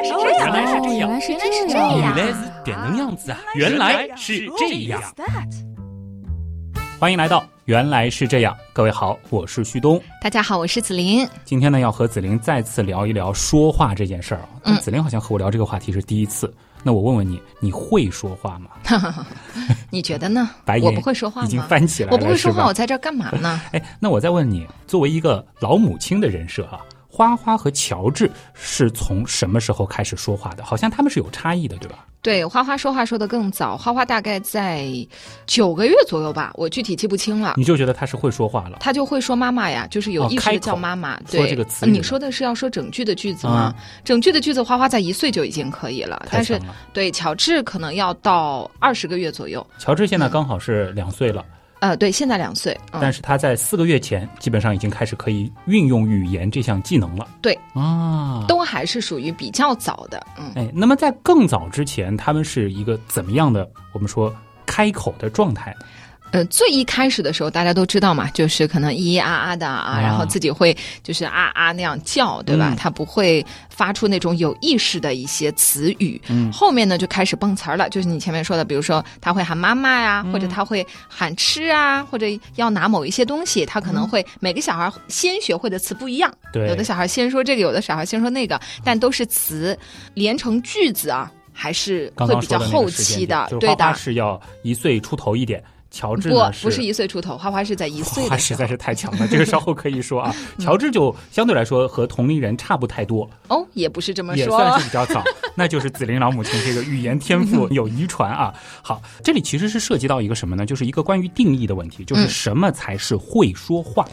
来是这样，原来是这样，原来是这这样，原来是这样子啊！原来是这样。欢迎来到《原来是这样》，各位好，我是旭东。大家好，我是子琳。今天呢，要和子琳再次聊一聊说话这件事儿啊。但子琳好像和我聊这个话题是第一次。那我问问你，你会说话吗？你觉得呢 白？眼我不会说话已经？翻起来了，我不会说话，我在这儿干嘛呢？哎，那我再问你，作为一个老母亲的人设啊，花花和乔治是从什么时候开始说话的？好像他们是有差异的，对吧？对，花花说话说的更早，花花大概在九个月左右吧，我具体记不清了。你就觉得他是会说话了？他就会说妈妈呀，就是有意识叫妈妈。说对，这个词你说的是要说整句的句子吗？啊整句的句子，花花在一岁就已经可以了，太但是对乔治可能要到二十个月左右。乔治现在刚好是两岁了，呃，对，现在两岁。嗯，但是他在四个月前基本上已经开始可以运用语言这项技能了。对啊，都还是属于比较早的。嗯。哎，那么在更早之前，他们是一个怎么样的？我们说开口的状态？呃，最一开始的时候，大家都知道嘛，就是可能咿咿啊啊的啊，啊然后自己会就是啊啊那样叫，对吧？嗯他不会发出那种有意识的一些词语。嗯后面呢就开始蹦词儿了，就是你前面说的，比如说他会喊妈妈呀，嗯或者他会喊吃啊，或者要拿某一些东西，他可能会、每个小孩先学会的词不一样，嗯对有的小孩先说这个，有的小孩先说那个，但都是词连成句子啊，还是会比较后期的，对的。是要一岁出头一点，乔治不呢，不是一岁出头，花花是在一岁花花的时候实在是太强了，这个稍后可以说啊。乔治就相对来说和同龄人差不太多，哦，也不是这么说也。算是比较早，那就是紫琳老母亲这个语言天赋有遗传啊。好，这里其实是涉及到一个什么呢？就是一个关于定义的问题，就是嗯什么才是会说话，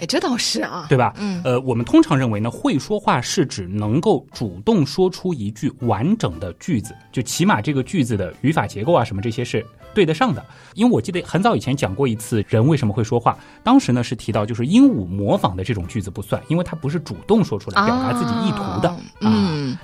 哎，这倒是啊。对吧？嗯呃，我们通常认为呢，会说话是指能够主动说出一句完整的句子，就起码这个句子的语法结构啊什么这些是对得上的。因为我记得很早以前讲过一次人为什么会说话，当时呢是提到就是鹦鹉模仿的这种句子不算，因为它不是主动说出来表达自己意图的。啊嗯，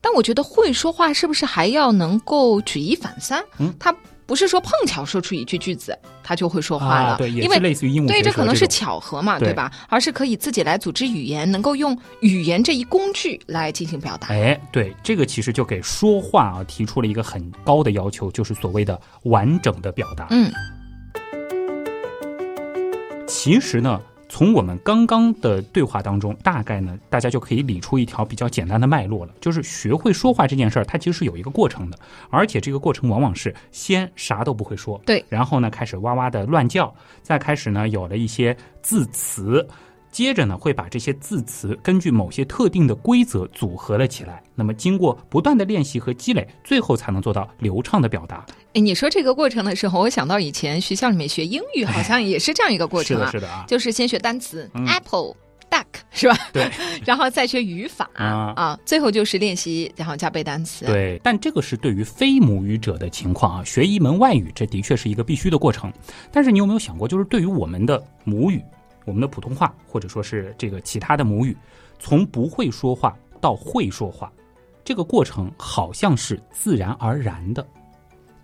但我觉得会说话是不是还要能够举一反三？嗯，他不是说碰巧说出一句句子，他就会说话了，啊，对，因为是类似于鹦鹉对，这可能是巧合嘛，对对吧？而是可以自己来组织语言，能够用语言这一工具来进行表达。哎，对，这个其实就给说话啊提出了一个很高的要求，就是所谓的完整的表达。嗯，其实呢，从我们刚刚的对话当中，大概呢，大家就可以理出一条比较简单的脉络了，就是学会说话这件事儿，它其实是有一个过程的，而且这个过程往往是先啥都不会说，对，然后呢开始哇哇的乱叫，再开始呢有了一些字词。接着呢，会把这些字词根据某些特定的规则组合了起来。那么，经过不断的练习和积累，最后才能做到流畅的表达。哎，你说这个过程的时候，我想到以前学校里面学英语，好像也是这样一个过程啊，是的，是的啊。就是先学单词、嗯 apple。duck 是吧？对，然后再学语法啊最后就是练习，然后加背单词。对，但这个是对于非母语者的情况啊，学一门外语，这的确是一个必须的过程。但是你有没有想过，就是对于我们的母语，我们的普通话，或者说是这个其他的母语，从不会说话到会说话，这个过程好像是自然而然的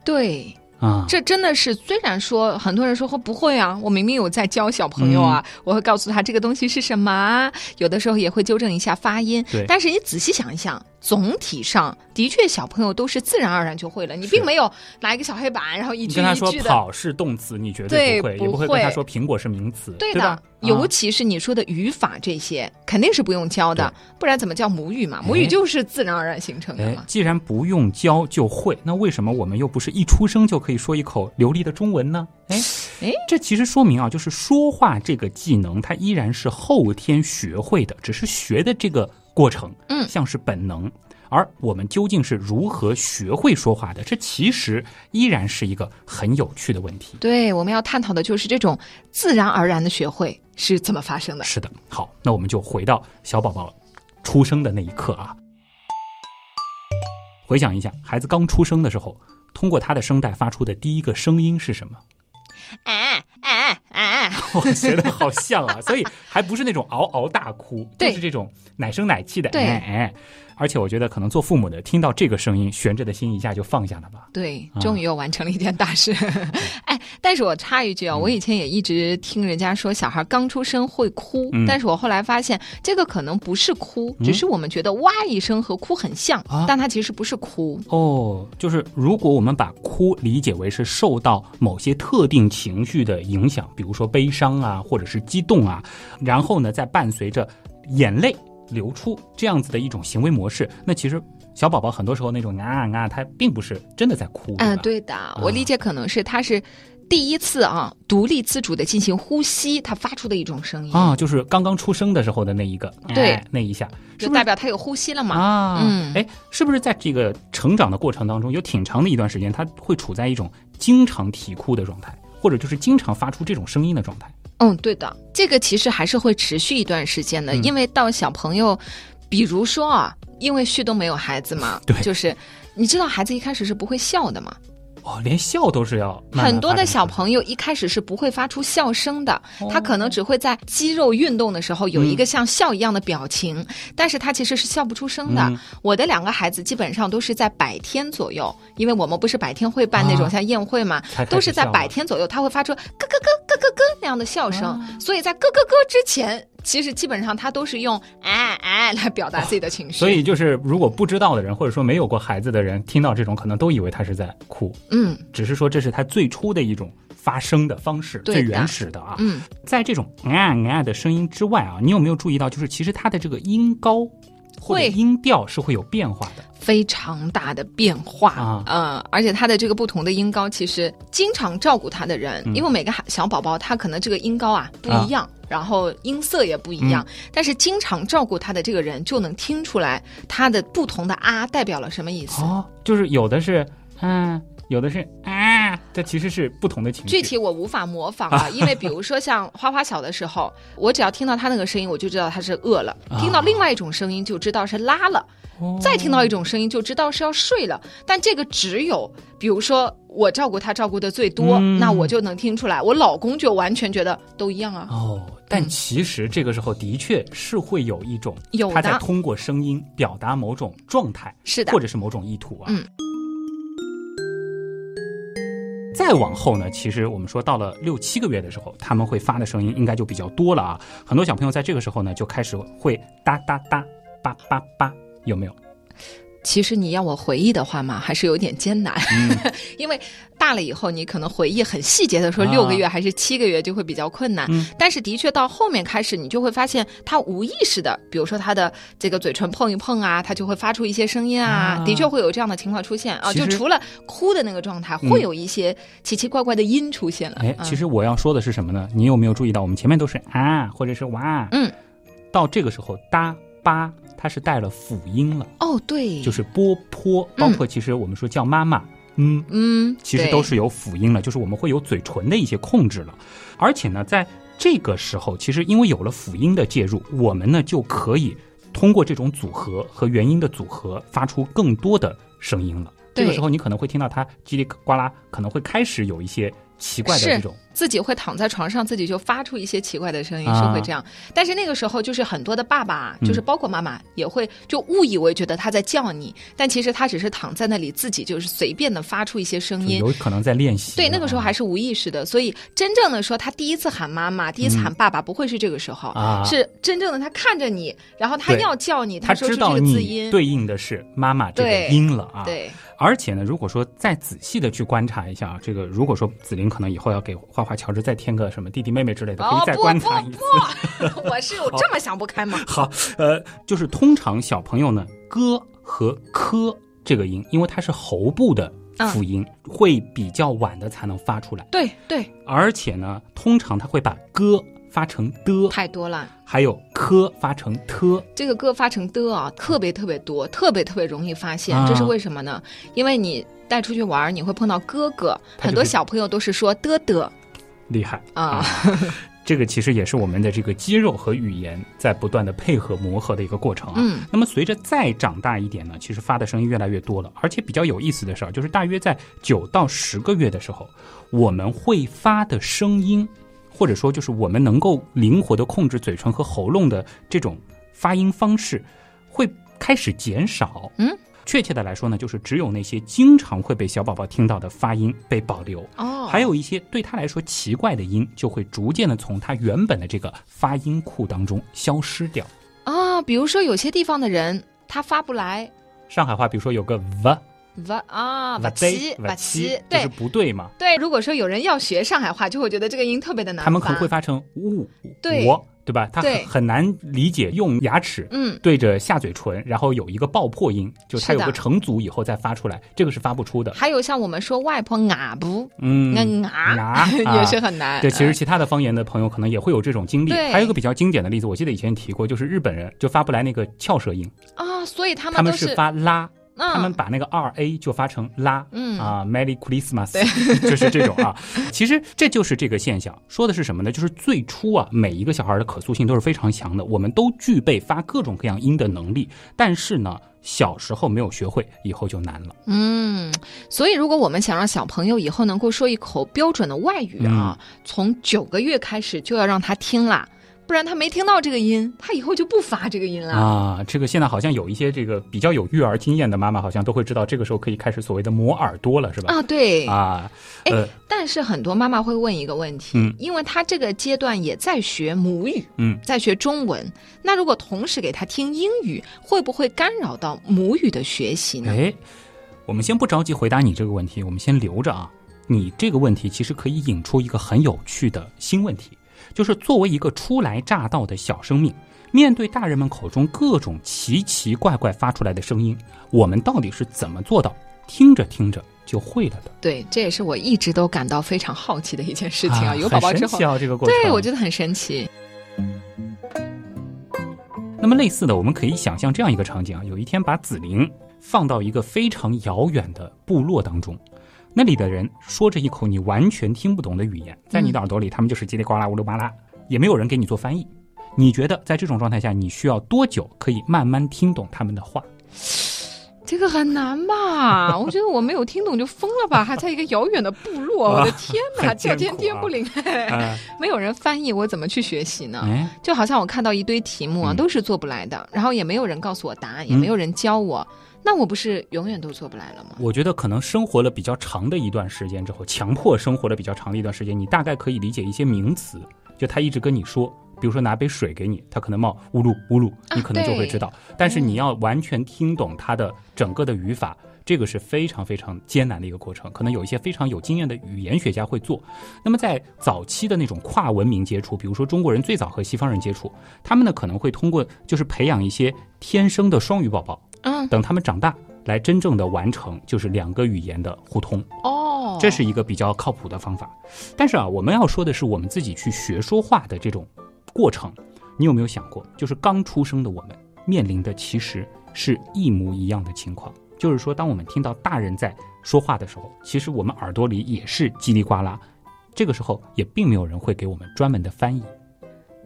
对，啊。这真的是，虽然说很多人说不会啊，我明明有在教小朋友啊，嗯我会告诉他这个东西是什么啊，有的时候也会纠正一下发音。对但是你仔细想一想，总体上的确小朋友都是自然而然就会了，你并没有拿一个小黑板，然后一句你跟他说一句的。跑是动词，你绝对不会，不也不会跟他说苹果是名词，对的，尤其是你说的语法这些，肯定是不用教的，不然怎么叫母语嘛？母语就是自然而然形成的嘛，。哎既然不用教就会，那为什么我们又不是一出生就可以说一口流利的中文呢？哎哎，这其实说明啊，就是说话这个技能，它依然是后天学会的，只是学的这个过程，嗯像是本能。而我们究竟是如何学会说话的？这其实依然是一个很有趣的问题。对，我们要探讨的就是这种自然而然的学会是怎么发生的。是的，好，那我们就回到小宝宝出生的那一刻啊，回想一下，孩子刚出生的时候，通过他的声带发出的第一个声音是什么？哎哎哎，我觉得好像啊，所以还不是那种嗷嗷大哭，就是这种奶声奶气的对哎哎。而且我觉得可能做父母的听到这个声音，悬着的心一下就放下了吧。对，啊终于又完成了一件大事。哎，但是我插一句啊，我以前也一直听人家说小孩刚出生会哭，嗯但是我后来发现这个可能不是哭，只是我们觉得哇一声和哭很像，啊但它其实不是哭。哦，就是如果我们把哭理解为是受到某些特定情绪的影响，比如说悲伤啊，或者是激动啊，然后呢，再伴随着眼泪流出这样子的一种行为模式，那其实小宝宝很多时候那种啊啊，他并不是真的在哭。嗯，吧对的，我理解可能是他是第一次啊独立自主的进行呼吸，他发出的一种声音，啊，就是刚刚出生的时候的那一个，对哎那一下，是就代表他有呼吸了嘛。啊？嗯哎，是不是在这个成长的过程当中，有挺长的一段时间，他会处在一种经常啼哭的状态，或者就是经常发出这种声音的状态？嗯，对的，这个其实还是会持续一段时间的，嗯因为到小朋友，比如说啊，因为旭东没有孩子嘛，对就是你知道孩子一开始是不会笑的嘛，哦，连笑都是要慢慢很多的小朋友一开始是不会发出笑声的，哦。他可能只会在肌肉运动的时候有一个像笑一样的表情，但是他其实是笑不出声的。嗯。我的两个孩子基本上都是在百天左右，因为我们不是百天会办那啊种像宴会嘛，都是在百天左右，他会发出咯咯咯咯咯咯那样的笑声，啊所以在咯咯咯之前，其实基本上他都是用哎哎来表达自己的情绪。所以就是，如果不知道的人，或者说没有过孩子的人，听到这种，可能都以为他是在哭，嗯只是说这是他最初的一种发声的方式，最原始的啊。嗯，在这种啊啊的声音之外啊，你有没有注意到，就是其实它的这个音高或者会音调是会有变化的。非常大的变化啊。呃，而且他的这个不同的音高，其实经常照顾他的人，嗯。因为每个孩小宝宝他可能这个音高啊不一样，然后音色也不一嗯。样，但是经常照顾他的这个人就能听出来他的不同的啊代表了什么意思。哦，就是有的是嗯、有的是啊，这其实是不同的情绪。具体我无法模仿啊，因为比如说像花花小的时候，我只要听到他那个声音，我就知道他是饿了；啊听到另外一种声音，就知道是拉了；哦再听到一种声音，就知道是要睡了。但这个只有，比如说我照顾他照顾的最多，嗯那我就能听出来。我老公就完全觉得都一样啊。哦，但嗯其实这个时候的确是会有一种有他在通过声音表达某种状态，是的或者是某种意图啊。嗯。再往后呢，其实我们说到了六七个月的时候，他们会发的声音应该就比较多了啊。很多小朋友在这个时候呢，就开始会哒哒哒、叭叭叭，有没有？其实你要我回忆的话嘛，还是有点艰难，嗯 因为大了以后，你可能回忆很细节的说啊六个月还是七个月就会比较困难。嗯但是的确到后面开始，你就会发现他无意识的，比如说他的这个嘴唇碰一碰啊，他就会发出一些声音啊，啊的确会有这样的情况出现啊。就除了哭的那个状态，嗯会有一些奇奇怪怪的音出现了。哎，嗯其实我要说的是什么呢？你有没有注意到，我们前面都是啊，或者是哇，嗯，到这个时候哒吧，它是带了辅音了，哦，对，就是波坡，包括其实我们说叫妈妈，嗯，嗯，嗯其实都是有辅音了，就是我们会有嘴唇的一些控制了。而且呢，在这个时候，其实因为有了辅音的介入，我们呢就可以通过这种组合和元音的组合，发出更多的声音了。这个时候，你可能会听到它叽里呱啦，可能会开始有一些奇怪的这种自己会躺在床上，自己就发出一些奇怪的声音，啊是会这样。但是那个时候，就是很多的爸爸，嗯就是包括妈妈，也会就误以为觉得他在叫你，但其实他只是躺在那里，自己就是随便的发出一些声音。有可能在练习。对，那个时候还是无意识的，所以真正的说，他第一次喊妈妈，第一次喊爸爸，不会是这个时候，是真正的他看着你，然后他要叫你，他说出这知道你个字音，对应的是妈妈这个音了啊。对而且呢，如果说再仔细的去观察一下啊，这个如果说子琳可能以后要给花花乔治再添个什么弟弟妹妹之类的，可以再观察一次。不，我是有这么想不开吗？好，呃，就是通常小朋友呢，歌和科这个音，因为它是喉部的辅音，会比较晚的才能发出来，对对，而且呢，通常他会把歌发成的，太多了。还有科发成特。这个歌发成的啊，特别特别多，特别特别容易发现。啊这是为什么呢？因为你带出去玩，你会碰到哥哥，就是很多小朋友都是说的的厉害啊。这个其实也是我们的这个肌肉和语言在不断的配合磨合的一个过程啊。嗯，那么随着再长大一点呢，其实发的声音越来越多了，而且比较有意思的事儿，就是大约在九到十个月的时候，我们会发的声音或者说就是我们能够灵活的控制嘴唇和喉咙的这种发音方式，会开始减少。嗯，确切的来说呢，就是只有那些经常会被小宝宝听到的发音被保留。哦，还有一些对他来说奇怪的音，就会逐渐的从他原本的这个发音库当中消失掉。啊，比如说有些地方的人他发不来上海话，比如说有个 v 哇啊，瓦 v 奇 d 瓦 v 奇，就对是不对嘛？对。如果说有人要学上海话，就会觉得这个音特别的难他们可能会发成呜对我，对吧？他很很难理解用牙齿嗯，对着下嘴唇，然后有一个爆破音，就它是的有个成组以后再发出来，这个是发不出的。还有像我们说外婆啊不，嗯，那 啊啊也是很难。对，其实其他的方言的朋友可能也会有这种经历。还有一个比较经典的例子，我记得以前提过，就是日本人就发不来那个翘舌音，啊，所以他他们他们都是发拉，嗯他们把那个二 a 就发成拉，嗯啊，Merry Christmas，就是这种啊。其实这就是这个现象，说的是什么呢？就是最初啊，每一个小孩的可塑性都是非常强的，我们都具备发各种各样音的能力，但是呢，小时候没有学会，以后就难了。嗯，所以如果我们想让小朋友以后能够说一口标准的外语啊，从九个月开始就要让他听啦，不然他没听到这个音，他以后就不发这个音了。啊，这个现在好像有一些这个比较有育儿经验的妈妈，好像都会知道，这个时候可以开始所谓的磨耳朵了，是吧？啊，对，啊，哎呃，但是很多妈妈会问一个问题，嗯因为她这个阶段也在学母语，嗯，在学中文，那如果同时给她听英语，会不会干扰到母语的学习呢？哎，我们先不着急回答你这个问题，我们先留着啊。你这个问题其实可以引出一个很有趣的新问题，就是作为一个初来乍到的小生命，面对大人们口中各种奇奇怪怪发出来的声音，我们到底是怎么做到听着听着就会了的？对，这也是我一直都感到非常好奇的一件事情啊。有宝宝之后，啊，这个过程。对我觉得很神奇。那么类似的，我们可以想象这样一个场景啊：有一天把紫菱放到一个非常遥远的部落当中，那里的人说着一口你完全听不懂的语言，在你的耳朵里，他们就是叽里呱啦、乌噜巴拉，也没有人给你做翻译。你觉得在这种状态下，你需要多久可以慢慢听懂他们的话？这个很难吧？我觉得我没有听懂就疯了吧？还在一个遥远的部落，我的天哪，很艰苦啊叫天天不灵，呃，没有人翻译，我怎么去学习呢？哎，就好像我看到一堆题目啊，嗯都是做不来的，然后也没有人告诉我答案，也嗯没有人教我，那我不是永远都做不来了吗？我觉得可能生活了比较长的一段时间之后，强迫生活了比较长的一段时间，你大概可以理解一些名词，就他一直跟你说。比如说拿杯水给你，它可能冒呜噜呜噜，你可能就会知道。但是你要完全听懂它的整个的语法，这个是非常非常艰难的一个过程。可能有一些非常有经验的语言学家会做。那么在早期的那种跨文明接触，比如说中国人最早和西方人接触，他们呢可能会通过就是培养一些天生的双语宝宝，嗯，等他们长大来真正的完成就是两个语言的互通。哦，这是一个比较靠谱的方法。但是啊，我们要说的是我们自己去学说话的这种过程，你有没有想过，就是刚出生的我们面临的其实是一模一样的情况。就是说，当我们听到大人在说话的时候，其实我们耳朵里也是叽里呱啦。这个时候也并没有人会给我们专门的翻译。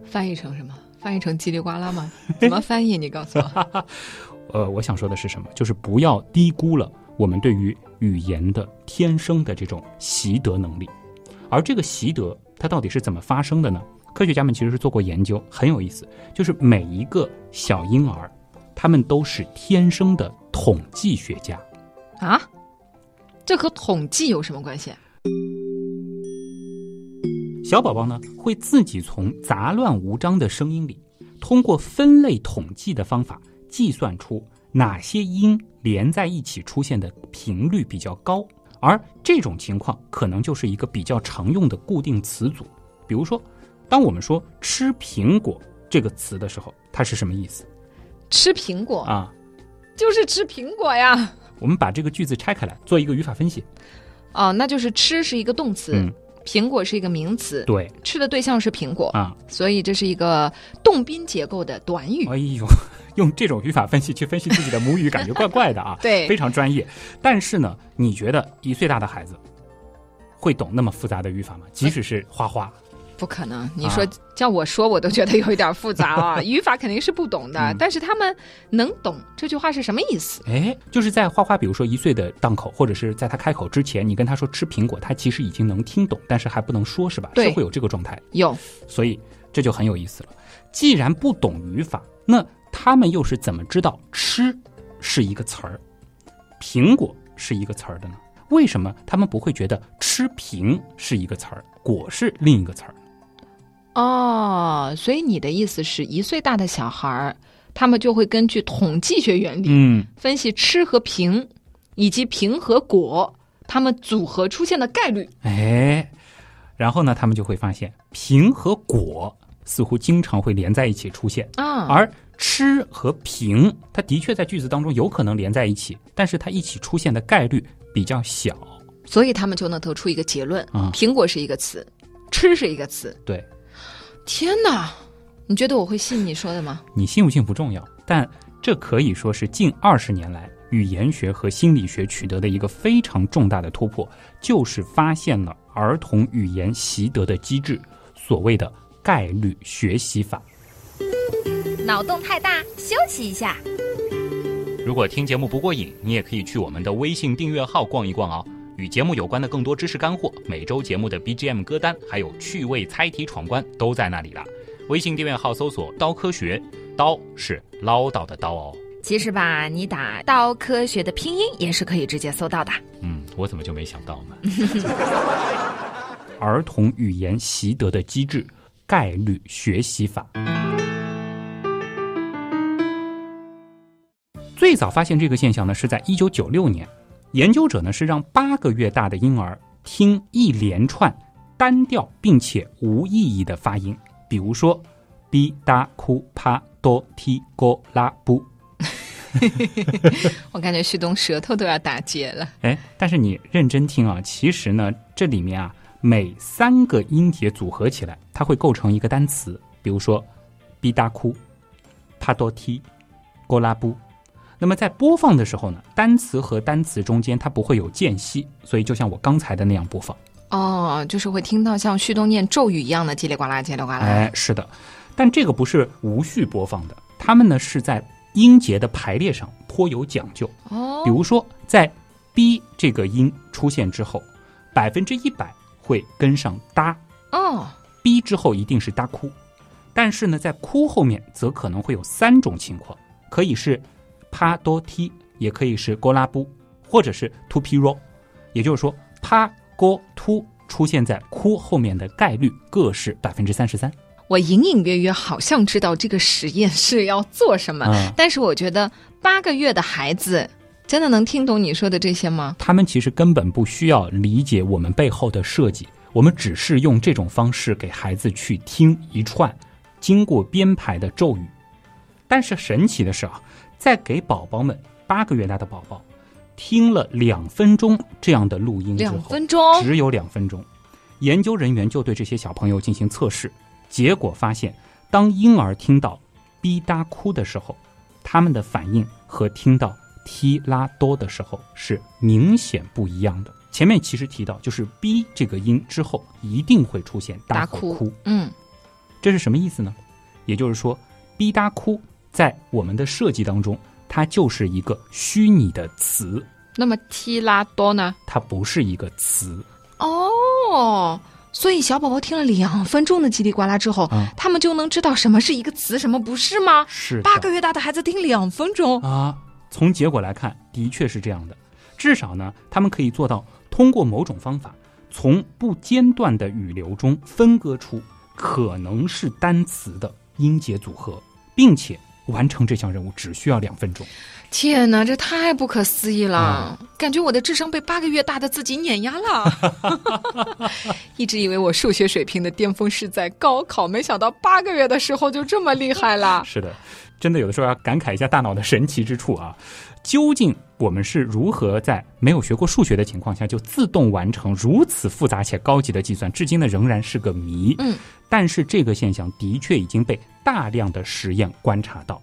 翻译成什么？翻译成叽里呱啦吗？怎么翻译？你告诉我。呃，我想说的是什么？就是不要低估了我们对于语言的天生的这种习得能力。而这个习得，它到底是怎么发生的呢？科学家们其实是做过研究，很有意思。就是每一个小婴儿，他们都是天生的统计学家。啊？这和统计有什么关系？小宝宝呢，会自己从杂乱无章的声音里，通过分类统计的方法，计算出哪些音连在一起出现的频率比较高。而这种情况可能就是一个比较常用的固定词组。比如说，当我们说“吃苹果”这个词的时候，它是什么意思吃苹果啊？就是吃苹果呀。我们把这个句子拆开来，做一个语法分析。哦，那就是吃是一个动词，嗯，苹果是一个名词，对吃的对象是苹果，啊，所以这是一个动宾结构的短语。哎呦，用这种语法分析去分析自己的母语，感觉怪怪的啊。对非常专业。但是呢，你觉得一岁大的孩子会懂那么复杂的语法吗？即使是花花，不可能！你说叫我说，我都觉得有一点复杂啊。语法肯定是不懂的，但是他们能懂这句话是什么意思。哎，就是在花花，比如说一岁的档口，或者是在他开口之前，你跟他说吃苹果，他其实已经能听懂，但是还不能说，是吧？对，会有这个状态。有，所以这就很有意思了。既然不懂语法，那他们又是怎么知道吃是一个词儿，苹果是一个词儿的呢？为什么他们不会觉得吃苹是一个词儿，果是另一个词儿？哦，所以你的意思是一岁大的小孩儿，他们就会根据统计学原理，嗯，分析吃和平，以及平和果，他们组合出现的概率。哎，然后呢，他们就会发现平和果似乎经常会连在一起出现啊，而吃和平，它的确在句子当中有可能连在一起，但是它一起出现的概率比较小，所以他们就能得出一个结论：啊，苹果是一个词，吃是一个词。对。天哪，你觉得我会信你说的吗？你信不信不重要，但这可以说是近二十年来语言学和心理学取得的一个非常重大的突破，就是发现了儿童语言习得的机制，所谓的概率学习法。脑洞太大，休息一下。如果听节目不过瘾，你也可以去我们的微信订阅号逛一逛哦。与节目有关的更多知识干货，每周节目的 BGM 歌单，还有趣味猜题闯关，都在那里了。微信订阅号搜索“刀科学”，刀是唠叨的刀哦。其实吧，你打“刀科学”的拼音也是可以直接搜到的。嗯，我怎么就没想到呢？儿童语言习得的机制——概率学习法。最早发现这个现象呢，是在一九九六年。研究者呢是让八个月大的婴儿听一连串单调并且无意义的发音，比如说，b 哒哭啪哆提咕拉布。我感觉旭东舌头都要打结了。哎，但是你认真听啊，其实呢，这里面啊，每三个音节组合起来，它会构成一个单词，比如说，b 哒哭，帕多提，咕拉布。那么在播放的时候呢，单词和单词中间它不会有间隙，所以就像我刚才的那样播放。哦，就是会听到像旭东念咒语一样的叽里呱啦叽里呱啦。哎，是的，但这个不是无序播放的，他们呢是在音节的排列上颇有讲究。哦，比如说在 b 这个音出现之后，百分之一百会跟上哒。哦逼之后一定是哒哭，但是呢，在哭后面则可能会有三种情况，可以是。啪多踢也可以是勾拉布，或者是 to p ro，也就是说，啪勾突出现在哭后面的概率各是百分之三十三。我隐隐约约好像知道这个实验是要做什么，但是我觉得八个月的孩子真的能听懂你说的这些吗？他们其实根本不需要理解我们背后的设计，我们只是用这种方式给孩子去听一串经过编排的咒语。但是神奇的是啊。在给宝宝们八个月大的宝宝听了两分钟这样的录音之后，两分钟只有两分钟，研究人员就对这些小朋友进行测试，结果发现，当婴儿听到“逼哒哭”的时候，他们的反应和听到“踢拉多”的时候是明显不一样的。前面其实提到，就是“ b 这个音之后一定会出现“大哭”，嗯，这是什么意思呢？也就是说，“逼哒哭”。在我们的设计当中，它就是一个虚拟的词。那么提拉多呢？它不是一个词。哦，所以小宝宝听了两分钟的叽里呱啦之后，他们就能知道什么是一个词，什么不是吗？是。八个月大的孩子听两分钟啊，从结果来看，的确是这样的。至少呢，他们可以做到通过某种方法，从不间断的语流中分割出可能是单词的音节组合，并且。完成这项任务只需要两分钟，天哪，这太不可思议了！感觉我的智商被八个月大的自己碾压了。一直以为我数学水平的巅峰是在高考，没想到八个月的时候就这么厉害了。是的，真的有的时候要感慨一下大脑的神奇之处啊！究竟我们是如何在没有学过数学的情况下就自动完成如此复杂且高级的计算？至今呢仍然是个谜。嗯，但是这个现象的确已经被。大量的实验观察到，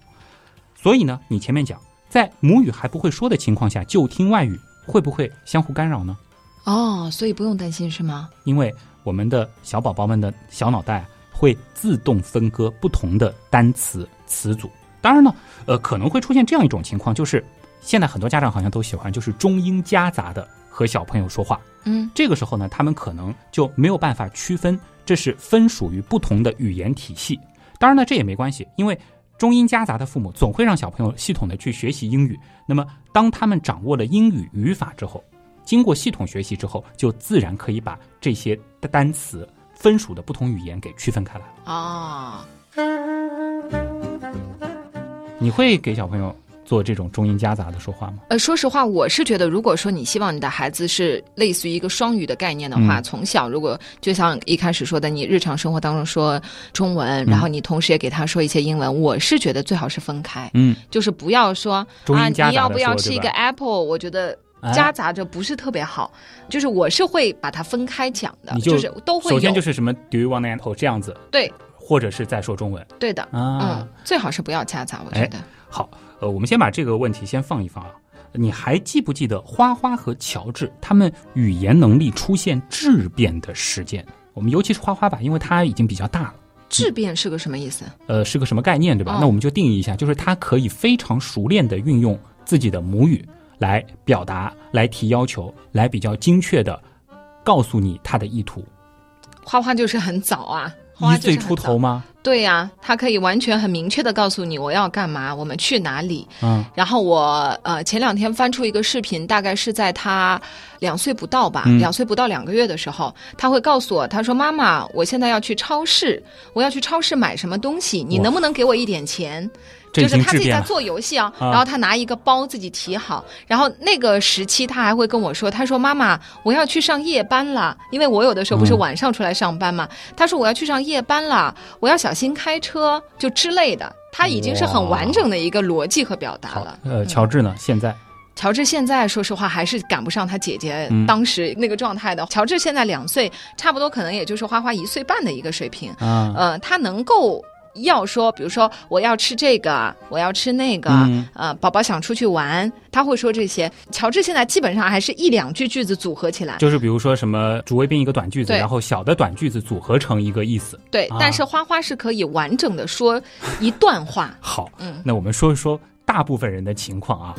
所以呢，你前面讲，在母语还不会说的情况下就听外语，会不会相互干扰呢？哦，所以不用担心是吗？因为我们的小宝宝们的小脑袋会自动分割不同的单词词组。当然呢，呃，可能会出现这样一种情况，就是现在很多家长好像都喜欢就是中英夹杂的和小朋友说话。嗯，这个时候呢，他们可能就没有办法区分这是分属于不同的语言体系。当然呢，这也没关系，因为中英夹杂的父母总会让小朋友系统的去学习英语。那么，当他们掌握了英语语法之后，经过系统学习之后，就自然可以把这些单词分属的不同语言给区分开来。哦，你会给小朋友做这种中英夹杂的说话吗？呃，说实话，我是觉得，如果说你希望你的孩子是类似于一个双语的概念的话，嗯从小如果就像一开始说的，你日常生活当中说中文，然后你同时也给他说一些英文，我是觉得最好是分开，嗯，就是不要说啊，你要不要吃一个 apple？我觉得。哎夹杂着不是特别好，就是我是会把它分开讲的，你就是都会。首先就是什么 “Do you want an apple” 这样子，对或者是在说中文对的，啊。嗯，最好是不要夹杂，我觉哎得。好，呃，我们先把这个问题先放一放啊。你还记不记得花花和乔治他们语言能力出现质变的时间？我们尤其是花花吧，因为他已经比较大了，质变是个什么意思？呃，是个什么概念，对吧？哦那我们就定义一下，就是他可以非常熟练的运用自己的母语来表达、来提要求、来比较精确的告诉你他的意图。花花就是很早啊，一岁出头吗？对呀、他可以完全很明确的告诉你我要干嘛，我们去哪里。嗯，然后我呃前两天翻出一个视频，大概是在他两岁不到吧，嗯两岁不到两个月的时候，他会告诉我，他说：“妈妈，我现在要去超市，我要去超市买什么东西，你能不能给我一点钱？”就是他自己在。做游戏啊，啊然后他拿一个包自己提好，然后那个时期他还会跟我说，他说妈妈，我要去上夜班了，因为我有的时候不是嗯晚上出来上班嘛，他说我要去上夜班了，我要小心开车，就之类的，他已经是很完整的一个逻辑和表达了，。呃，乔治呢？现在乔治现在说实话还是赶不上他姐姐嗯当时那个状态的。乔治现在两岁，差不多可能也就是花花一岁半的一个水平。啊，呃，他能够要说，比如说我要吃这个，我要吃那个，嗯呃，宝宝想出去玩，他会说这些。乔治现在基本上还是一两句句子组合起来，就是比如说什么主谓宾一个短句子，然后小的短句子组合成一个意思。对。啊但是花花是可以完整的说一段话，好，嗯那我们说一说大部分人的情况啊。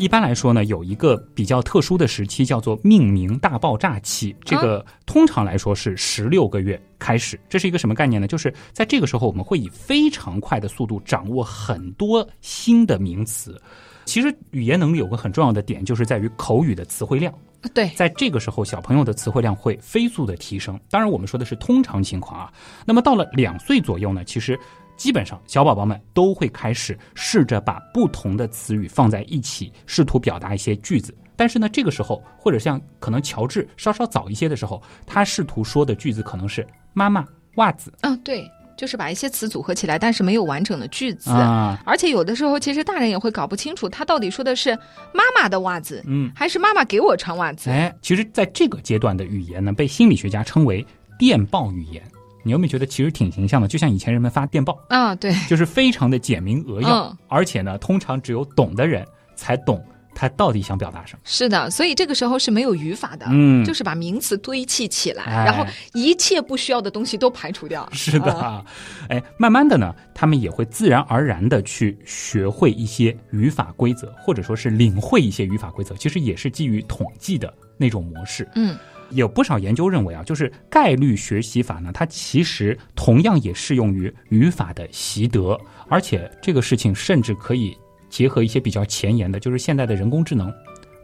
一般来说呢，有一个比较特殊的时期，叫做命名大爆炸期。这个通常来说是十六个月开始。这是一个什么概念呢？就是在这个时候，我们会以非常快的速度掌握很多新的名词。其实语言能力有个很重要的点，就是在于口语的词汇量。对，在这个时候，小朋友的词汇量会飞速的提升。当然，我们说的是通常情况啊。那么到了两岁左右呢，其实基本上小宝宝们都会开始试着把不同的词语放在一起，试图表达一些句子。但是呢，这个时候或者像可能乔治稍稍早一些的时候，他试图说的句子可能是妈妈袜子嗯，对，就是把一些词组合起来，但是没有完整的句子。啊，而且有的时候，其实大人也会搞不清楚，他到底说的是妈妈的袜子，嗯，还是妈妈给我穿袜子。哎，其实在这个阶段的语言呢，被心理学家称为电报语言。你有没有觉得其实挺形象的？就像以前人们发电报，啊，对，就是非常的简明扼要，嗯而且呢，通常只有懂的人才懂他到底想表达什么。是的，所以这个时候是没有语法的，嗯就是把名词堆砌起来，哎然后一切不需要的东西都排除掉。是的啊啊，哎，慢慢的呢，他们也会自然而然的去学会一些语法规则，或者说是领会一些语法规则，其实也是基于统计的那种模式。嗯，有不少研究认为啊，就是概率学习法呢，它其实同样也适用于语法的习得，而且这个事情甚至可以结合一些比较前沿的，就是现在的人工智能，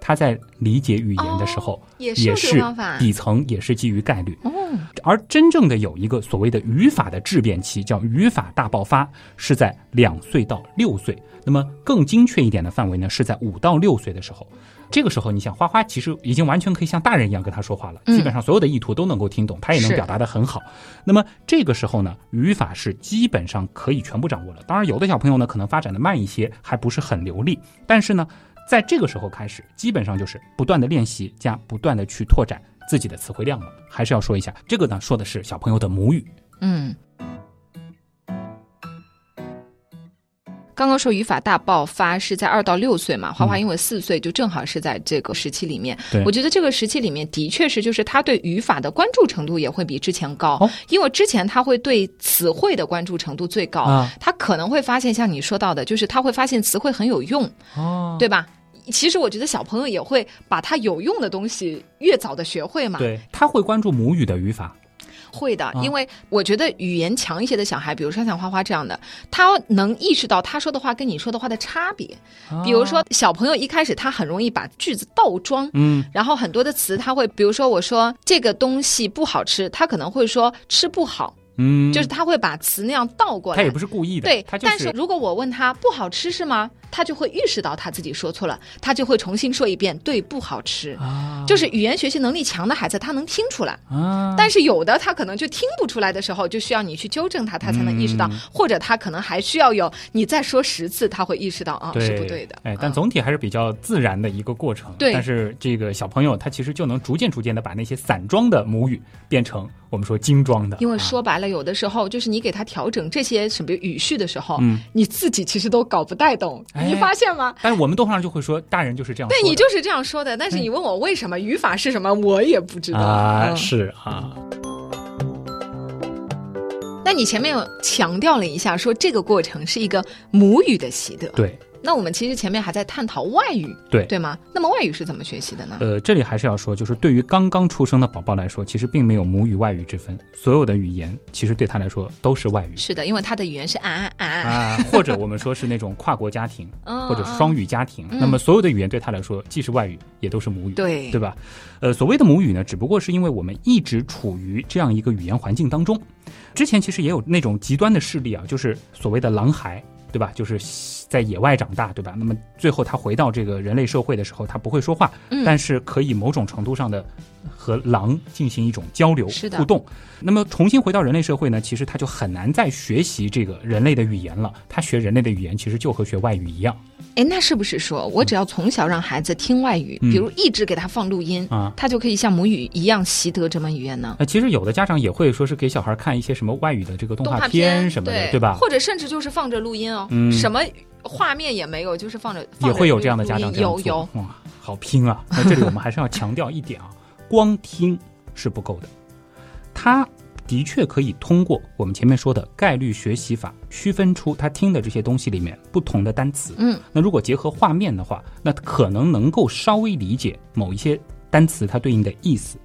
它在理解语言的时候，也是。底层也是基于概率。哦，而真正的有一个所谓的语法的质变期，叫语法大爆发，是在两岁到六岁。那么更精确一点的范围呢，是在五到六岁的时候。这个时候，你想花花其实已经完全可以像大人一样跟他说话了，嗯基本上所有的意图都能够听懂，他也能表达的很好。那么这个时候呢，语法是基本上可以全部掌握了。当然，有的小朋友呢可能发展的慢一些，还不是很流利，但是呢，在这个时候开始，基本上就是不断的练习加不断的去拓展自己的词汇量了。还是要说一下，这个呢说的是小朋友的母语。嗯，刚刚说语法大爆发是在二到六岁嘛，花花因为四岁就正好是在这个时期里面。对我觉得这个时期里面的确是，就是他对语法的关注程度也会比之前高，哦因为之前他会对词汇的关注程度最高，啊他可能会发现像你说到的，就是他会发现词汇很有用，哦，对吧？其实我觉得小朋友也会把他有用的东西越早的学会嘛。对，他会关注母语的语法。会的，啊因为我觉得语言强一些的小孩，比如说像花花这样的，他能意识到他说的话跟你说的话的差别。比如说，小朋友一开始他很容易把句子倒装，嗯，然后很多的词他会，比如说我说这个东西不好吃，他可能会说吃不好，嗯，就是他会把词那样倒过来。他也不是故意的，对，他就但是如果我问他不好吃是吗？他就会意识到他自己说错了，他就会重新说一遍，对，不好吃。啊，就是语言学习能力强的孩子，他能听出来。啊，但是有的他可能就听不出来的时候，就需要你去纠正他，他才能意识到，嗯或者他可能还需要有你再说十次，他会意识到啊对是不对的。哎，但嗯总体还是比较自然的一个过程。对但是这个小朋友他其实就能逐渐逐渐的把那些散装的母语变成我们说精装的，因为啊说白了，有的时候就是你给他调整这些什么语序的时候，嗯你自己其实都搞不太懂，哎你发现吗？但是我们动画上就会说，大人就是这样说。对你就是这样说的，但是你问我为什么，语法是什么，我也不知道。啊，嗯是啊，那你前面有强调了一下，说这个过程是一个母语的习得。对。那我们其实前面还在探讨外语，对对吗？那么外语是怎么学习的呢？呃，这里还是要说，就是对于刚刚出生的宝宝来说，其实并没有母语外语之分，所有的语言其实对他来说都是外语是的，因为他的语言是啊啊啊啊，啊，或者我们说是那种跨国家庭，嗯或者双语家庭。嗯那么所有的语言对他来说，既是外语，也都是母语。对对吧？呃，所谓的母语呢，只不过是因为我们一直处于这样一个语言环境当中。之前其实也有那种极端的事例啊，就是所谓的狼孩，对吧？就是在野外长大，对吧？那么最后他回到这个人类社会的时候，他不会说话，嗯但是可以某种程度上的和狼进行一种交流互动。那么重新回到人类社会呢，其实他就很难再学习这个人类的语言了。他学人类的语言，其实就和学外语一样哎，那是不是说我只要从小让孩子听外语，嗯比如一直给他放录音，啊。他就可以像母语一样习得这门语言呢？那，其实有的家长也会说是给小孩看一些什么外语的这个动动画片什么的，对对吧？或者甚至就是放着录音哦，嗯什么画面也没有，就是放着也会有这样的家长有有，哇，好拼啊！那这里我们还是要强调一点啊，光听是不够的，他的确可以通过我们前面说的概率学习法，区分出他听的这些东西里面不同的单词。嗯，那如果结合画面的话，那可能能够稍微理解某一些单词它对应的意思。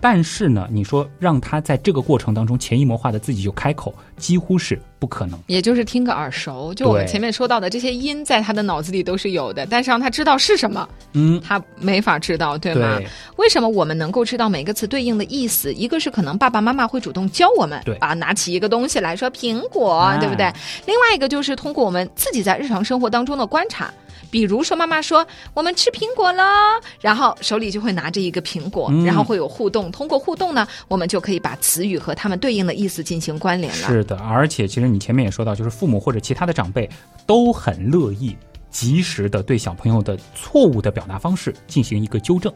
但是呢，你说让他在这个过程当中潜移默化的自己就开口，几乎是不可能。也就是听个耳熟。就我们前面说到的这些音，在他的脑子里都是有的，但是让他知道是什么，嗯，他没法知道，对吗？对，为什么我们能够知道每个词对应的意思？一个是可能爸爸妈妈会主动教我们，对啊，拿起一个东西来说苹果，哎对不对？另外一个就是通过我们自己在日常生活当中的观察。比如说，妈妈说我们吃苹果了，然后手里就会拿着一个苹果，嗯然后会有互动。通过互动呢，我们就可以把词语和它们对应的意思进行关联了。是的，而且其实你前面也说到，就是父母或者其他的长辈都很乐意及时的对小朋友的错误的表达方式进行一个纠正，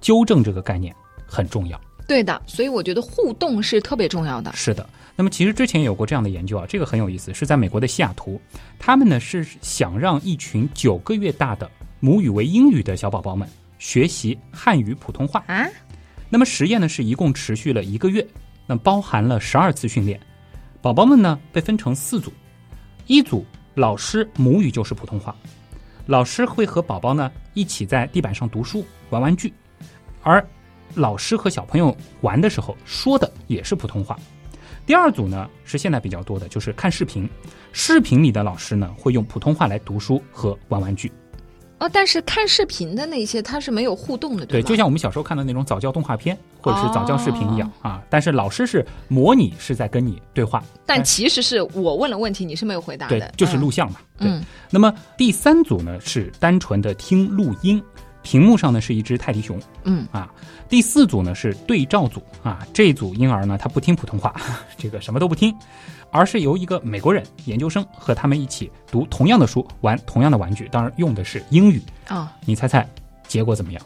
纠正这个概念很重要。对的，所以我觉得互动是特别重要的。是的，那么其实之前有过这样的研究啊，这个很有意思，是在美国的西雅图，他们呢是想让一群九个月大的母语为英语的小宝宝们学习汉语普通话。啊，那么实验呢是一共持续了一个月，那包含了十二次训练。宝宝们呢被分成四组，一组老师母语就是普通话，老师会和宝宝呢一起在地板上读书、玩玩具，而老师和小朋友玩的时候说的也是普通话。第二组呢是现在比较多的，就是看视频，视频里的老师呢会用普通话来读书和玩玩具。哦，但是看视频的那些他是没有互动的，对，吧？就像我们小时候看的那种早教动画片或者是早教视频一样、啊。但是老师是模拟是在跟你对话，但其实是我问了问题，你是没有回答的，，对就是嗯录像嘛。对。嗯那么第三组呢是单纯的听录音，屏幕上呢是一只泰迪熊嗯啊。第四组呢是对照组啊，这组婴儿呢他不听普通话，这个什么都不听，而是由一个美国人研究生和他们一起读同样的书，玩同样的玩具，当然用的是英语。啊、你猜猜结果怎么样？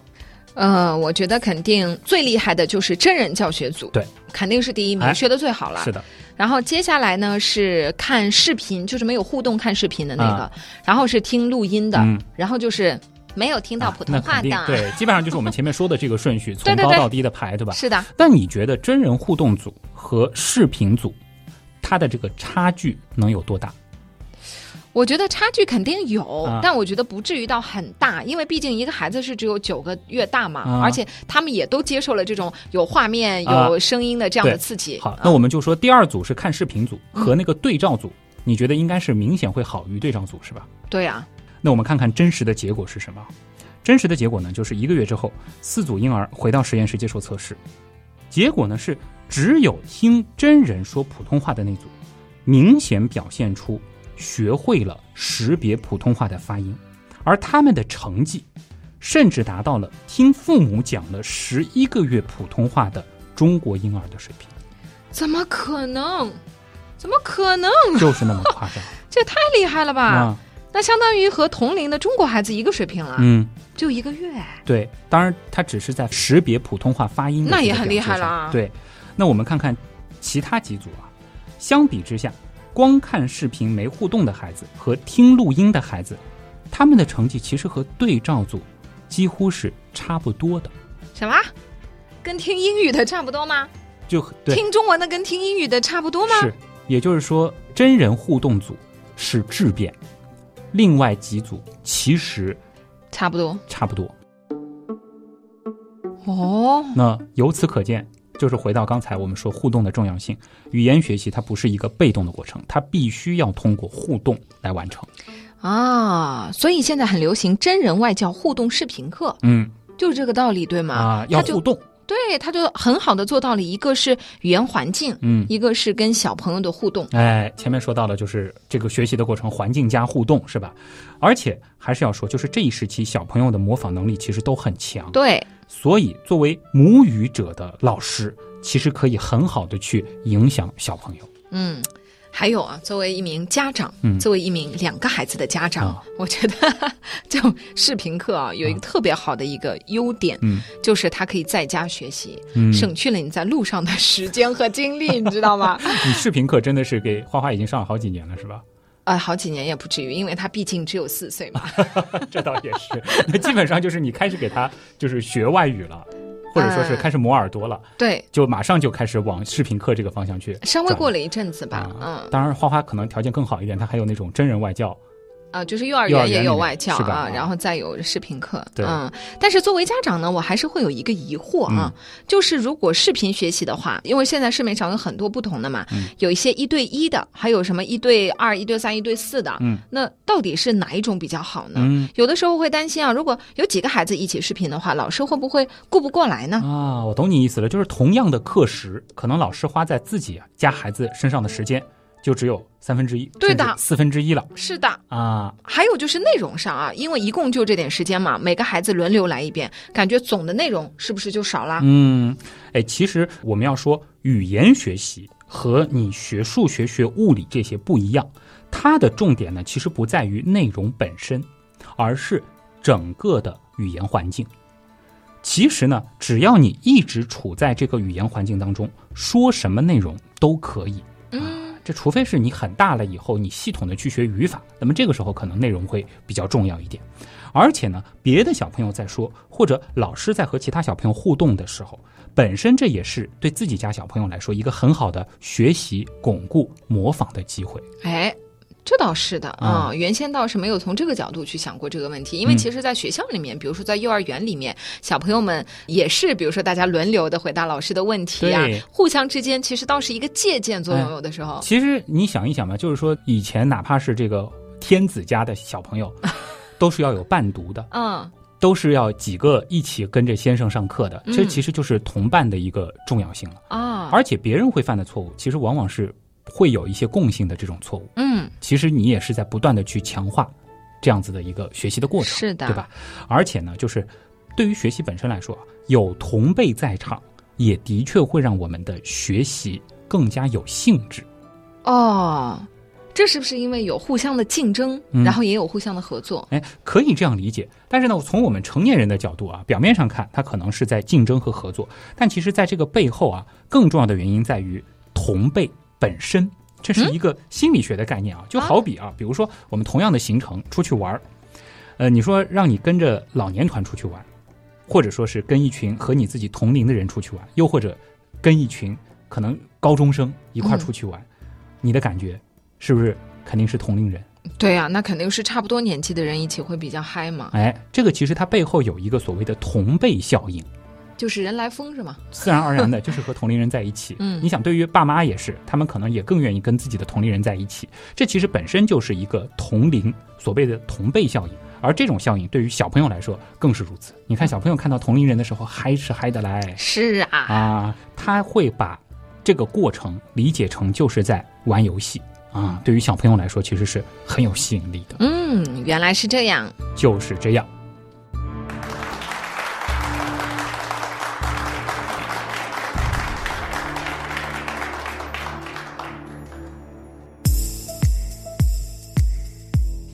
呃，我觉得肯定最厉害的就是真人教学组，对，肯定是第一名，哎学的最好了。是的，然后接下来呢是看视频，就是没有互动看视频的那个，然后是听录音的，嗯然后就是没有听到普通话的。对，基本上就是我们前面说的这个顺序，从高到低的排，对吧？是的，但你觉得真人互动组和视频组，它的这个差距能有多大？我觉得差距肯定有，啊但我觉得不至于到很大，因为毕竟一个孩子是只有九个月大嘛，啊而且他们也都接受了这种有画面、啊有声音的这样的刺激。好啊，那我们就说第二组是看视频组和那个对照组，你觉得应该是明显会好于对照组是吧？对啊，那我们看看真实的结果是什么？真实的结果呢，就是一个月之后，四组婴儿回到实验室接受测试，结果呢是只有听真人说普通话的那组，明显表现出学会了识别普通话的发音，而他们的成绩甚至达到了听父母讲了十一个月普通话的中国婴儿的水平，怎么可能？怎么可能？就是那么夸张 这也太厉害了吧！啊！那相当于和同龄的中国孩子一个水平了，嗯，就一个月。对，当然他只是在识别普通话发音那也很厉害了啊对，那我们看看其他几组啊，相比之下，光看视频没互动的孩子和听录音的孩子，他们的成绩其实和对照组几乎是差不多的。什么？跟听英语的差不多吗？就对，听中文的跟听英语的差不多吗？是，也就是说，真人互动组是质变，另外几组其实差不多。差不多。哦，那由此可见，就是回到刚才我们说互动的重要性。语言学习它不是一个被动的过程，它必须要通过互动来完成。啊，所以现在很流行真人外教互动视频课，嗯就是这个道理，对吗？啊，要互动。对，他就很好的做到了，一个是语言环境，嗯，一个是跟小朋友的互动。哎，前面说到了，就是这个学习的过程，环境加互动，是吧？而且还是要说，就是这一时期小朋友的模仿能力其实都很强，对，所以作为母语者的老师，其实可以很好的去影响小朋友。嗯。还有啊，作为一名家长，嗯作为一名两个孩子的家长，啊我觉得这种视频课啊，有一个特别好的一个优点，嗯就是他可以在家学习，嗯，省去了你在路上的时间和精力，你知道吗？你视频课真的是给花花已经上了好几年了，是吧？呃，好几年也不至于，因为他毕竟只有四岁嘛。这倒也是，那基本上就是你开始给他就是学外语了，或者说是嗯开始磨耳朵了，对，就马上就开始往视频课这个方向去。稍微过了一阵子吧，啊，嗯，当然花花可能条件更好一点，他还有那种真人外教，啊，就是幼儿园也有外教啊，然后再有视频课，对嗯，但是作为家长呢，我还是会有一个疑惑嗯啊，就是如果视频学习的话，因为现在市面上有很多不同的嘛，嗯有一些一对一的，还有什么一对二、一对三、一对四的，嗯，那到底是哪一种比较好呢？嗯有的时候会担心啊，如果有几个孩子一起视频的话，老师会不会顾不过来呢？啊，我懂你意思了，就是同样的课时，可能老师花在自己家孩子身上的时间就只有三分之一，对的四分之一了是的，啊。还有就是内容上啊，因为一共就这点时间嘛，每个孩子轮流来一遍，感觉总的内容是不是就少了？嗯，哎，其实我们要说语言学习和你学数学、学物理这些不一样，它的重点呢，其实不在于内容本身，而是整个的语言环境。其实呢，只要你一直处在这个语言环境当中，说什么内容都可以。嗯，这除非是你很大了以后，你系统的去学语法，那么这个时候可能内容会比较重要一点。而且呢，别的小朋友在说，或者老师在和其他小朋友互动的时候，本身这也是对自己家小朋友来说一个很好的学习、巩固、模仿的机会。哎。这倒是的啊、嗯原先倒是没有从这个角度去想过这个问题，因为嗯。其实，在学校里面，比如说在幼儿园里面，小朋友们也是，比如说大家轮流的回答老师的问题啊，互相之间其实倒是一个借鉴作用，哎有的时候。其实你想一想吧，就是说以前哪怕是这个天子家的小朋友，都是要有伴读的，嗯，都是要几个一起跟着先生上课的，这嗯。其实就是同伴的一个重要性了。啊，而且别人会犯的错误，其实往往是会有一些共性的这种错误。嗯，其实你也是在不断的去强化这样子的一个学习的过程，是的对吧？而且呢，就是对于学习本身来说，有同辈在场，也的确会让我们的学习更加有兴致。哦，这是不是因为有互相的竞争，嗯然后也有互相的合作？哎，可以这样理解。但是呢，从我们成年人的角度啊，表面上看，它可能是在竞争和合作，但其实在这个背后啊，更重要的原因在于同辈本身。这是一个心理学的概念啊，就好比啊，比如说我们同样的行程出去玩儿，呃，你说让你跟着老年团出去玩，或者说是跟一群和你自己同龄的人出去玩，又或者跟一群可能高中生一块儿出去玩，你的感觉是不是肯定是同龄人？对呀、那肯定是差不多年纪的人一起会比较嗨嘛，哎，这个其实它背后有一个所谓的同辈效应，就是人来疯是吗？自然而然的就是和同龄人在一起。嗯你想，对于爸妈也是，他们可能也更愿意跟自己的同龄人在一起。这其实本身就是一个同龄所谓的同辈效应，而这种效应对于小朋友来说更是如此。你看，小朋友看到同龄人的时候，嗨是嗨得来是啊，啊，他会把这个过程理解成就是在玩游戏啊。对于小朋友来说，其实是很有吸引力的。嗯，原来是这样。就是这样。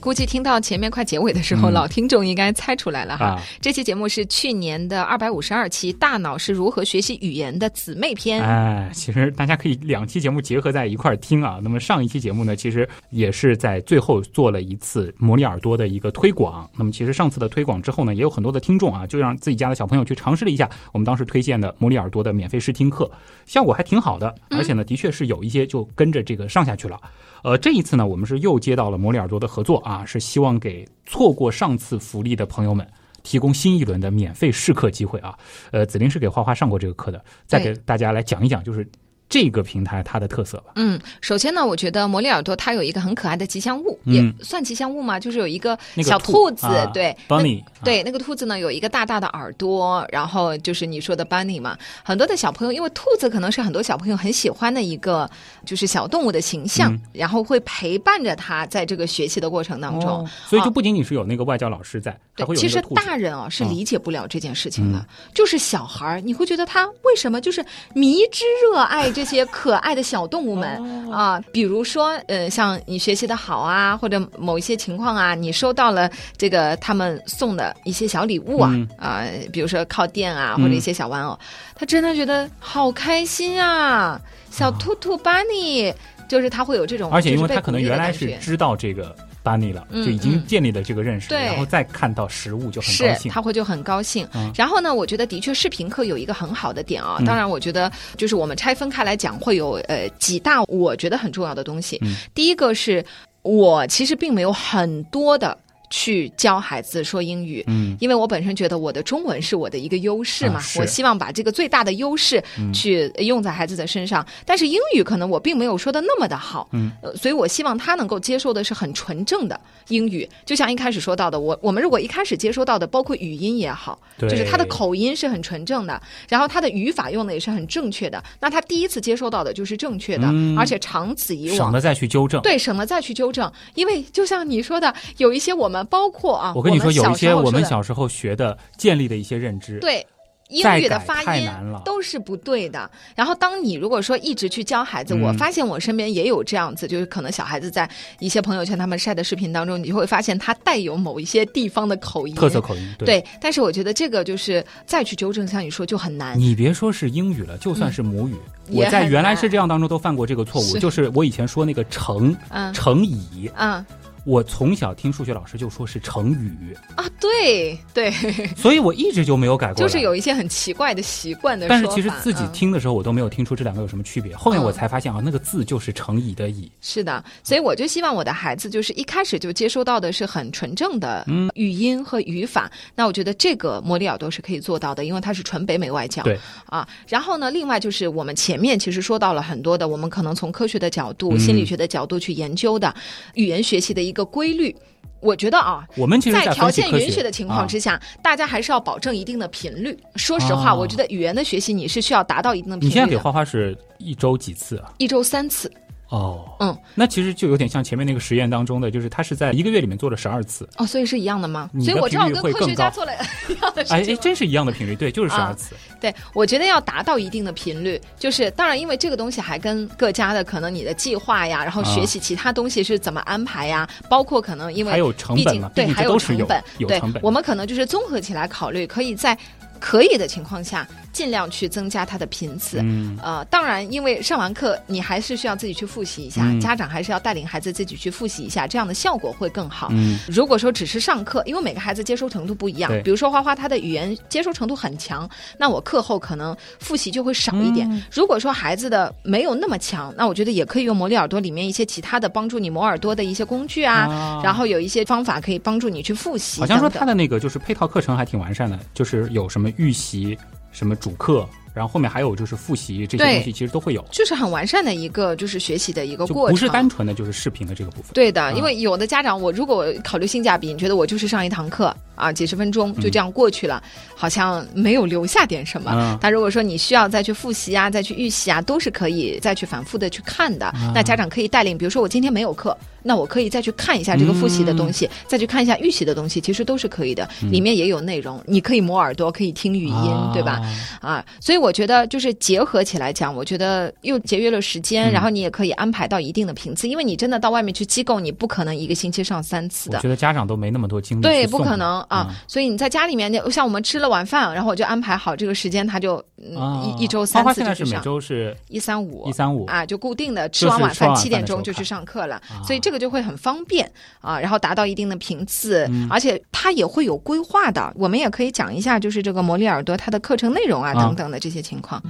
估计听到前面快结尾的时候，嗯老听众应该猜出来了哈。啊这期节目是去年的二百五十二期《大脑是如何学习语言的》姊妹篇。哎，其实大家可以两期节目结合在一块儿听啊。那么上一期节目呢，其实也是在最后做了一次模拟耳朵的一个推广。那么其实上次的推广之后呢，也有很多的听众啊，就让自己家的小朋友去尝试了一下我们当时推荐的模拟耳朵的免费试听课，效果还挺好的，而且呢，的确是有一些就跟着这个上下去了。呃，这一次呢，我们是又接到了模拟耳朵的合作啊，是希望给错过上次福利的朋友们。提供新一轮的免费试课机会啊！呃，子林是给花花上过这个课的，再给大家来讲一讲，就是这个平台它的特色吧。嗯，首先呢，我觉得魔力耳朵它有一个很可爱的吉祥物，嗯。也算吉祥物嘛，就是有一个那个小兔子，啊对，Bunny，啊。对，那个兔子呢有一个大大的耳朵，然后就是你说的 bunny 嘛。很多的小朋友，因为兔子可能是很多小朋友很喜欢的一个就是小动物的形象，嗯。然后会陪伴着他在这个学习的过程当中。哦所以就不仅仅是有那个外教老师在，对，其实大人啊是嗯。理解不了这件事情的，就是小孩儿，你会觉得他为什么就是迷之热爱这些可爱的小动物们、哦啊？比如说，呃，像你学习的好啊，或者某一些情况啊，你收到了这个他们送的一些小礼物啊，嗯啊，比如说靠垫啊，嗯或者一些小玩偶，他真的觉得好开心啊！小兔兔 bunny，就是他会有这种，而且因为他可能原来是知道这个 Bunny 了，嗯就已经嗯建立了这个认识，对然后再看到实物就很高兴。他会就很高兴。嗯然后呢，我觉得的确视频课有一个很好的点啊，嗯当然我觉得就是我们拆分开来讲，会有呃几大我觉得很重要的东西。嗯第一个是我其实并没有很多的。去教孩子说英语，嗯。因为我本身觉得我的中文是我的一个优势嘛，啊我希望把这个最大的优势嗯。去用在孩子的身上。但是英语可能我并没有说的那么的好，嗯。呃，所以我希望他能够接受的是很纯正的英语，就像一开始说到的，我我们如果一开始接收到的，包括语音也好，对。就是他的口音是很纯正的，然后他的语法用的也是很正确的，那他第一次接收到的就是正确的，嗯。而且长此以往。省得再去纠正。对，省得再去纠正，因为就像你说的，有一些我们包括啊，我跟你说，有一些我们小时候学的建立的一些认知，对。英语的发音都是不对的。然后，当你如果说一直去教孩子，嗯我发现我身边也有这样子，就是可能小孩子在一些朋友圈他们晒的视频当中，你就会发现他带有某一些地方的口音，特色口音。对，对，但是我觉得这个就是再去纠正，像你说就很难。你别说是英语了，就算是母语，嗯我在原来是这样当中都犯过这个错误，是就是我以前说那个乘嗯成乙，嗯我从小听数学老师就说是成语，啊，对对，所以我一直就没有改过。就是有一些很奇怪的习惯的。但是其实自己嗯听的时候，我都没有听出这两个有什么区别。后面我嗯才发现啊，那个字就是成乙的乙。是的，所以我就希望我的孩子就是一开始就接收到的是很纯正的嗯语音和语法。那我觉得这个魔力耳朵是可以做到的，因为它是纯北美外教。对啊，然后呢，另外就是我们前面其实说到了很多的，我们可能从科学的角度、嗯心理学的角度去研究的语言学习的一个规律。我觉得啊，我们其实在条件允许的情况之下，大家还是要保证一定的频率。说实话，啊我觉得语言的学习你是需要达到一定的频率的。你现在给花花是一周几次啊？一周三次，哦，嗯，那其实就有点像前面那个实验当中的，就是他是在一个月里面做了十二次，哦，所以是一样的吗？的所以我知道跟科学家做了一样的事哎哎，真是一样的频率，对，就是十啊二次。对，我觉得要达到一定的频率，就是当然，因为这个东西还跟各家的可能你的计划呀，然后学习其他东西是怎么安排呀，包括可能因为还有成本嘛，对，还有成本，对有成本。我们可能就是综合起来考虑，可以在可以的情况下，尽量去增加它的频次。嗯，呃，当然，因为上完课你还是需要自己去复习一下，嗯。家长还是要带领孩子自己去复习一下，这样的效果会更好。嗯。如果说只是上课，因为每个孩子接收程度不一样，比如说花花他的语言接收程度很强，那我课后可能复习就会少一点。嗯。如果说孩子的没有那么强，那我觉得也可以用魔力耳朵里面一些其他的帮助你磨耳朵的一些工具啊，啊。然后有一些方法可以帮助你去复习好像说他的那个就是配套课程还挺完善的，就是有什么预习、什么主课，然后后面还有就是复习这些东西，其实都会有，就是很完善的一个就是学习的一个过程，不是单纯的就是视频的这个部分。对的，啊因为有的家长，我如果考虑性价比，你觉得我就是上一堂课啊，几十分钟就这样过去了，好像没有留下点什么。嗯但如果说你需要再去复习啊，再去预习啊，都是可以再去反复的去看的。啊那家长可以带领，比如说我今天没有课，那我可以再去看一下这个复习的东西，再去看一下预习的东西，其实都是可以的。里面也有内容，你可以磨耳朵，可以听语音，啊对吧？？啊，所以我觉得就是结合起来讲，我觉得又节约了时间，嗯然后你也可以安排到一定的频次，因为你真的到外面去机构，你不可能一个星期上三次的。我觉得家长都没那么多精力对，不可能啊！嗯所以你在家里面，就像我们吃了晚饭，然后我就安排好这个时间，他就、嗯啊一一周花三花现在每次就去上，周是一三五一三五啊，就固定的吃完晚饭七点钟就去上课了，啊所以这个就会很方便啊，然后达到一定的频次，嗯而且它也会有规划的。我们也可以讲一下，就是这个魔力耳朵它的课程内容啊啊等等的这些情况。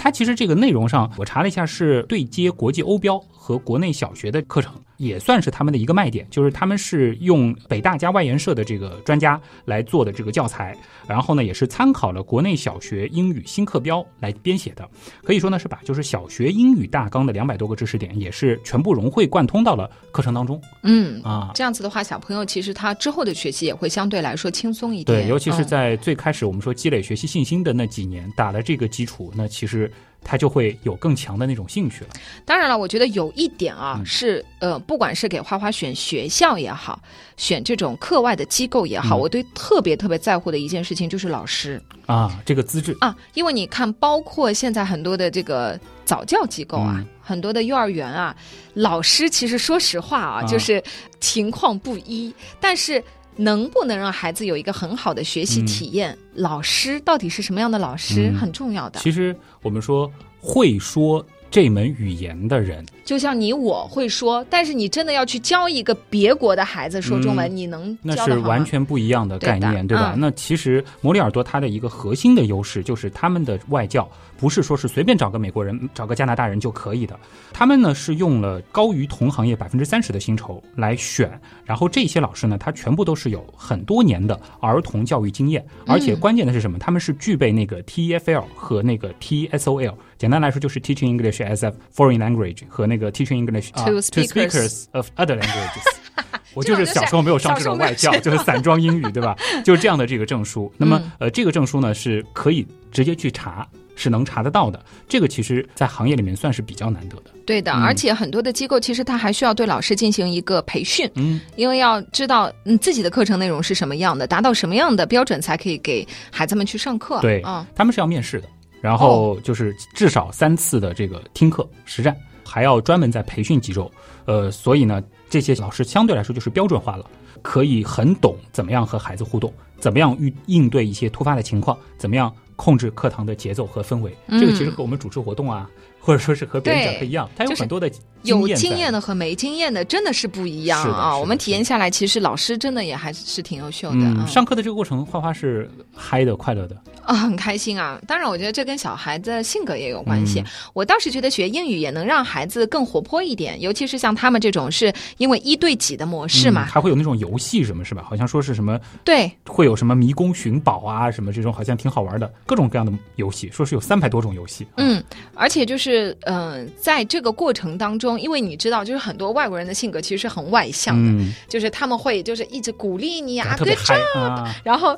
它其实这个内容上，我查了一下，是对接国际欧标和国内小学的课程，也算是他们的一个卖点。就是他们是用北大加外研社的这个专家来做的这个教材，然后呢，也是参考了国内小学英语新课标来编写的。可以说呢，是把就是小学英语大纲的两百多个知识点，也是全部融会贯通到了课程当中嗯，啊。这样子的话，小朋友其实他之后的学习也会相对来说轻松一点。对，尤其是嗯在最开始我们说积累学习信心的那几年，打了这个基础，那其实他就会有更强的那种兴趣了。当然了，我觉得有一点啊，嗯。是呃，不管是给花花选学校也好，选这种课外的机构也好，嗯。我对特别特别在乎的一件事情就是老师。啊，这个资质。啊，因为你看，包括现在很多的这个早教机构啊，嗯。很多的幼儿园啊，老师其实说实话啊，啊。就是情况不一，但是。能不能让孩子有一个很好的学习体验？老师到底是什么样的老师、嗯很重要的。其实我们说会说这门语言的人，就像你我会说，但是你真的要去教一个别国的孩子说中文，嗯你能那是完全不一样的概念，对的吧？嗯。那其实摩里尔多它的一个核心的优势就是他们的外教不是说是随便找个美国人、找个加拿大人就可以的，他们呢是用了高于同行业百分之三十的薪酬来选，然后这些老师呢，他全部都是有很多年的儿童教育经验，而且关键的是什么？他们是具备那个 TEFL 和那个 TSOL，简单来说就是 Teaching English as a Foreign Language 和那个 Teaching English 啊 To speakers of other languages。我就是是小时候没有上这种外教，就是散装英语，对吧？就是这样的这个证书。那么嗯，呃，这个证书呢是可以直接去查，是能查得到的。这个其实，在行业里面算是比较难得的。对的，嗯而且很多的机构其实它还需要对老师进行一个培训，嗯，因为要知道嗯自己的课程内容是什么样的，达到什么样的标准才可以给孩子们去上课。对嗯，他们是要面试的，然后就是至少三次的这个听课实战，还要专门在培训几周。呃，所以呢，这些老师相对来说就是标准化了，可以很懂怎么样和孩子互动，怎么样应应对一些突发的情况，怎么样控制课堂的节奏和氛围。嗯这个其实和我们主持活动啊，或者说是和别人讲课一样，它有很多的有经验的和没经验的真的是不一样啊！我们体验下来，其实老师真的也还是挺优秀的。上课的这个过程，花花是嗨的、快乐的。啊、很开心啊！当然，我觉得这跟小孩子性格也有关系。嗯我倒是觉得学英语也能让孩子更活泼一点，尤其是像他们这种是因为一对几的模式嘛。嗯还会有那种游戏什么，是吧？好像说是什么对，会有什么迷宫寻宝啊，什么这种好像挺好玩的，各种各样的游戏，说是有三百多种游戏。嗯，而且就是嗯、呃在这个过程当中，因为你知道，就是很多外国人的性格其实是很外向的，嗯，就是他们会就是一直鼓励你啊特别，good job，啊，然后。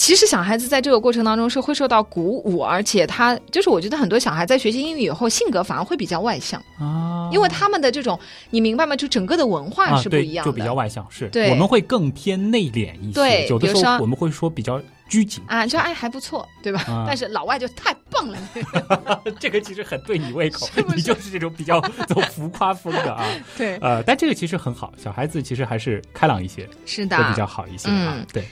其实小孩子在这个过程当中是会受到鼓舞，而且他就是我觉得很多小孩在学习英语以后，性格反而会比较外向，啊，因为他们的这种你明白吗？就整个的文化是不一样的，就比较外向，是。对。我们会更偏内敛一些，对有的时候我们会说比较拘谨，啊，就哎还不错，对吧？啊但是老外就太棒了，这个其实很对你胃口是，是 你就是这种比较 走浮夸风的啊。对，呃，但这个其实很好，小孩子其实还是开朗一些，是的，会比较好一些啊嗯。对，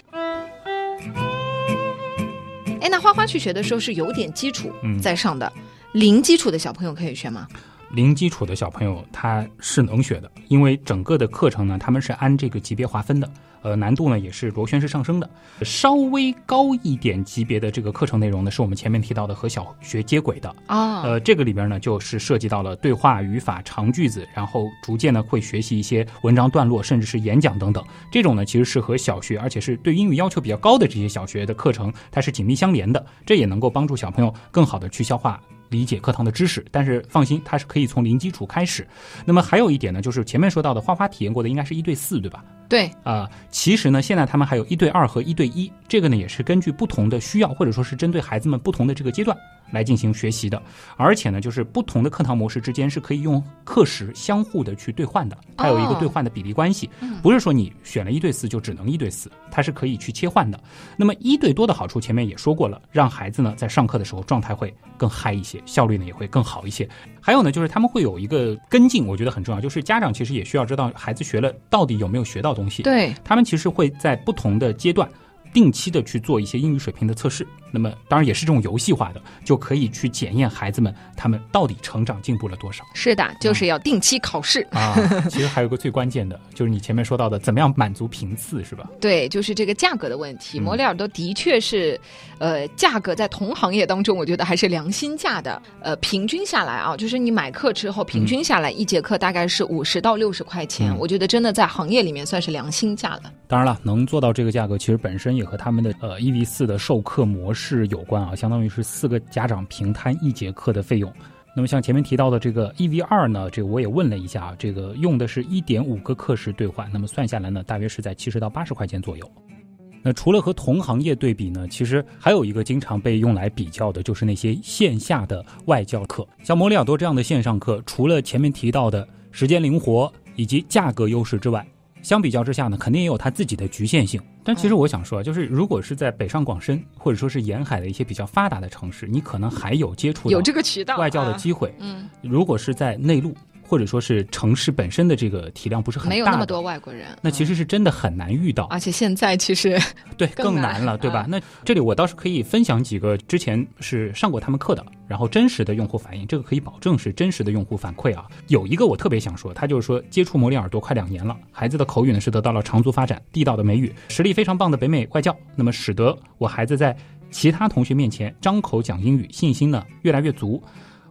哎，那花花去学的时候是有点基础嗯在上的，零基础的小朋友可以学吗？零基础的小朋友他是能学的，因为整个的课程呢，他们是按这个级别划分的，呃，难度呢也是螺旋式上升的。稍微高一点级别的这个课程内容呢，是我们前面提到的和小学接轨的。啊，呃，这个里边呢，就是涉及到了对话、语法、长句子，然后逐渐呢会学习一些文章段落，甚至是演讲等等。这种呢，其实是和小学，而且是对英语要求比较高的这些小学的课程，它是紧密相连的。这也能够帮助小朋友更好的去消化。理解课堂的知识，但是放心，它是可以从零基础开始。那么还有一点呢，就是前面说到的花花体验过的应该是一对四，对吧？对，啊、其实呢，现在他们还有一对二和一对一，这个呢也是根据不同的需要，或者说是针对孩子们不同的这个阶段来进行学习的。而且呢，就是不同的课堂模式之间是可以用课时相互的去兑换的，它有一个哦兑换的比例关系，嗯不是说你选了一对四就只能一对四，它是可以去切换的。那么一对多的好处前面也说过了，让孩子呢在上课的时候状态会更嗨一些，效率呢也会更好一些。还有呢，就是他们会有一个跟进，我觉得很重要，就是家长其实也需要知道孩子学了到底有没有学到东西。对，他们其实会在不同的阶段。定期的去做一些英语水平的测试，那么当然也是这种游戏化的，就可以去检验孩子们他们到底成长进步了多少是的，就是要定期考试。啊。其实还有个最关键的，就是你前面说到的，怎么样满足频次，是吧？对，就是这个价格的问题。嗯摩里尔多的确是，呃，价格在同行业当中，我觉得还是良心价的。呃，平均下来啊，就是你买课之后，平均下来一节课大概是五十到六十块钱，嗯我觉得真的在行业里面算是良心价了。当然了，能做到这个价格，其实本身也和他们的呃一 v 四的授课模式是有关啊，相当于是四个家长平摊一节课的费用。那么像前面提到的这个 E V 二呢，这个我也问了一下啊，这个用的是一点五个课时兑换，那么算下来呢，大约是在七十到八十块钱左右。那除了和同行业对比呢，其实还有一个经常被用来比较的，就是那些线下的外教课，像摩里尔多这样的线上课，除了前面提到的时间灵活以及价格优势之外，相比较之下呢，肯定也有它自己的局限性。但其实我想说啊，就是如果是在北上广深或者说是沿海的一些比较发达的城市，你可能还有接触有这个渠道外教的啊机会。嗯，如果是在内陆或者说是城市本身的这个体量不是很大，没有那么多外国人，那其嗯实是真的很难遇到。而且现在其实 对，更难了，对吧？啊那这里我倒是可以分享几个之前是上过他们课的，然后真实的用户反应，这个可以保证是真实的用户反馈啊。有一个我特别想说，他就是说接触摩里耳朵快两年了，孩子的口语呢是得到了长足发展，地道的美语，实力非常棒的北美外教，那么使得我孩子在其他同学面前张口讲英语，信心呢越来越足。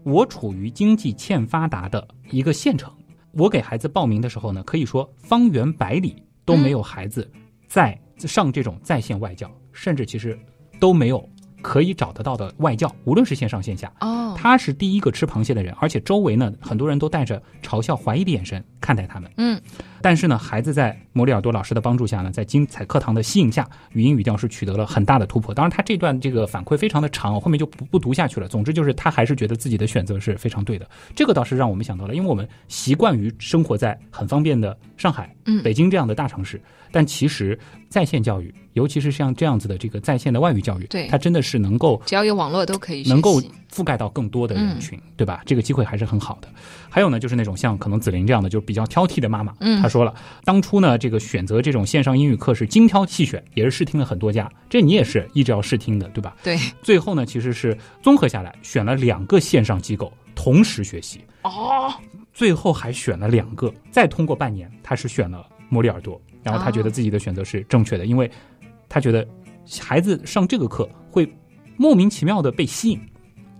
我处于经济欠发达的一个县城，我给孩子报名的时候呢，可以说方圆百里都没有孩子在上这种在线外教，甚至其实都没有可以找得到的外教，无论是线上线下。哦，他是第一个吃螃蟹的人，而且周围呢很多人都带着嘲笑、怀疑的眼神看待他们。嗯，但是呢，孩子在摩里尔多老师的帮助下呢，在精彩课堂的吸引下，语音语调是取得了很大的突破。当然，他这段这个反馈非常的长，我后面就不不读下去了。总之就是他还是觉得自己的选择是非常对的。这个倒是让我们想到了，因为我们习惯于生活在很方便的上海、嗯北京这样的大城市，但其实在线教育，尤其是像这样子的这个在线的外语教育，对它真的是能够只要有网络都可以能够覆盖到更多的人群，嗯对吧？这个机会还是很好的。还有呢，就是那种像可能紫菱这样的，就是比较挑剔的妈妈，嗯她说了，当初呢，这个选择这种线上英语课是精挑细选，也是试听了很多家，这你也是一直要试听的，对吧？对最后呢，其实是综合下来选了两个线上机构同时学习，哦，最后还选了两个，再通过半年，他是选了摩里尔多，然后他觉得哦自己的选择是正确的，因为他觉得孩子上这个课会莫名其妙的被吸引，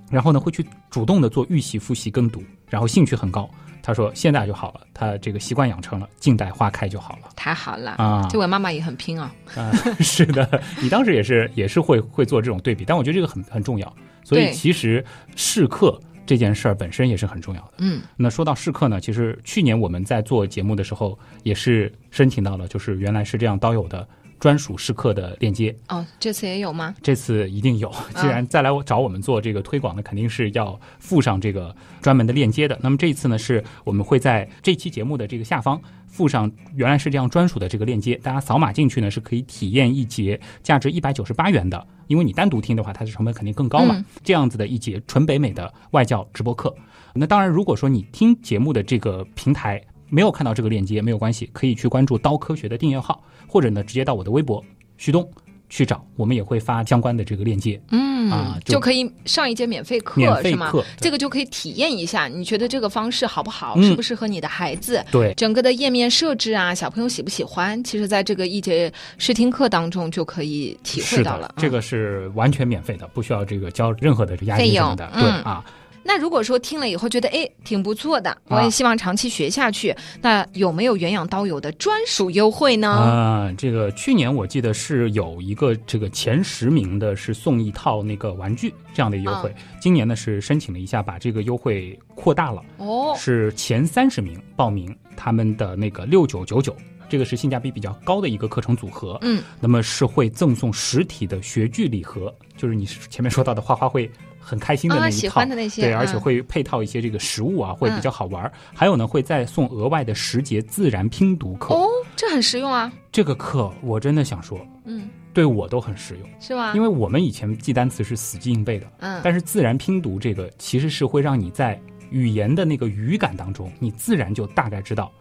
然后呢会去主动的做预习、复习、跟读，然后兴趣很高。他说现在就好了，他这个习惯养成了，静待花开就好了太好了。啊。这位妈妈也很拼啊，啊，是的，你当时也是也是会会做这种对比，但我觉得这个很很重要。所以其实试课这件事儿本身也是很重要的。嗯，那说到试课呢，其实去年我们在做节目的时候，也是申请到了，就是原来是这样刀友的专属试课的链接。哦，这次也有吗？这次一定有，既然再来我找我们做这个推广的，肯定是要附上这个专门的链接的。那么这一次呢，是我们会在这期节目的这个下方附上原来是这样专属的这个链接，大家扫码进去呢是可以体验一节价值一百九十八元的，因为你单独听的话，它的成本肯定更高嘛。嗯这样子的一节纯北美的外教直播课。那当然，如果说你听节目的这个平台没有看到这个链接，没有关系，可以去关注刀科学的订阅号，或者呢直接到我的微博旭东去找，我们也会发相关的这个链接。嗯啊就就可以上一节免费课是吗？这个就可以体验一下，你觉得这个方式好不好？嗯适不适合你的孩子？对，整个的页面设置啊，小朋友喜不喜欢？其实，在这个一节试听课当中就可以体会到了的。，这个是完全免费的，不需要这个交任何的这个押费用金什么的。嗯对啊，那如果说听了以后觉得哎挺不错的，我啊也希望长期学下去，那有没有原养刀友的专属优惠呢？啊，这个去年我记得是有一个这个前十名的是送一套那个玩具这样的优惠，今年呢是申请了一下，把这个优惠扩大了，哦，是前三十名报名他们的那个六九九九。这个是性价比比较高的一个课程组合，嗯，那么是会赠送实体的学具礼盒，就是你前面说到的花花会很开心的那啊，一套，喜欢的那些，对，而且嗯会配套一些这个食物啊，会比较好玩儿。还有呢，会再送额外的十节自然拼读课。哦，这很实用啊，这个课我真的想说，嗯，对我都很实用，是吗？因为我们以前记单词是死记硬背的，嗯，但是自然拼读这个其实是会让你在语言的那个语感当中，你自然就大概知道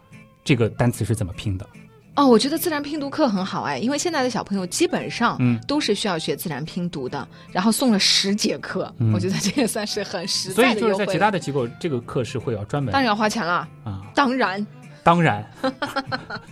这个单词是怎么拼的。哦，我觉得自然拼读课很好哎，因为现在的小朋友基本上嗯都是需要学自然拼读的，然后送了十节课，嗯我觉得这也算是很实所以就是。在其他的机构，这个课是会要专门当然要花钱了，啊，当然，当然，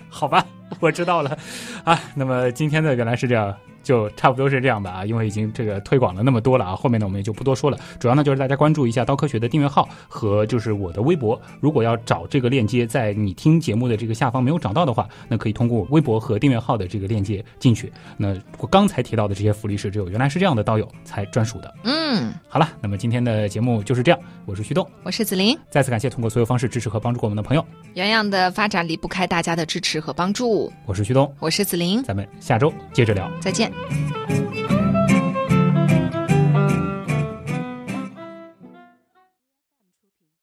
好吧，我知道了啊。那么今天的原来是这样，就差不多是这样吧啊，因为已经这个推广了那么多了啊，后面呢我们也就不多说了。主要呢就是大家关注一下刀科学的订阅号和就是我的微博。如果要找这个链接，在你听节目的这个下方没有找到的话，那可以通过微博和订阅号的这个链接进去。那我刚才提到的这些福利是只有原来是这样的刀友才专属的。嗯，好了，那么今天的节目就是这样，我是旭东，我是子林，再次感谢通过所有方式支持和帮助过我们的朋友，洋洋的发展离不开大家的支持和帮助，我是旭东。我是子琳，咱们下周接着聊。再见。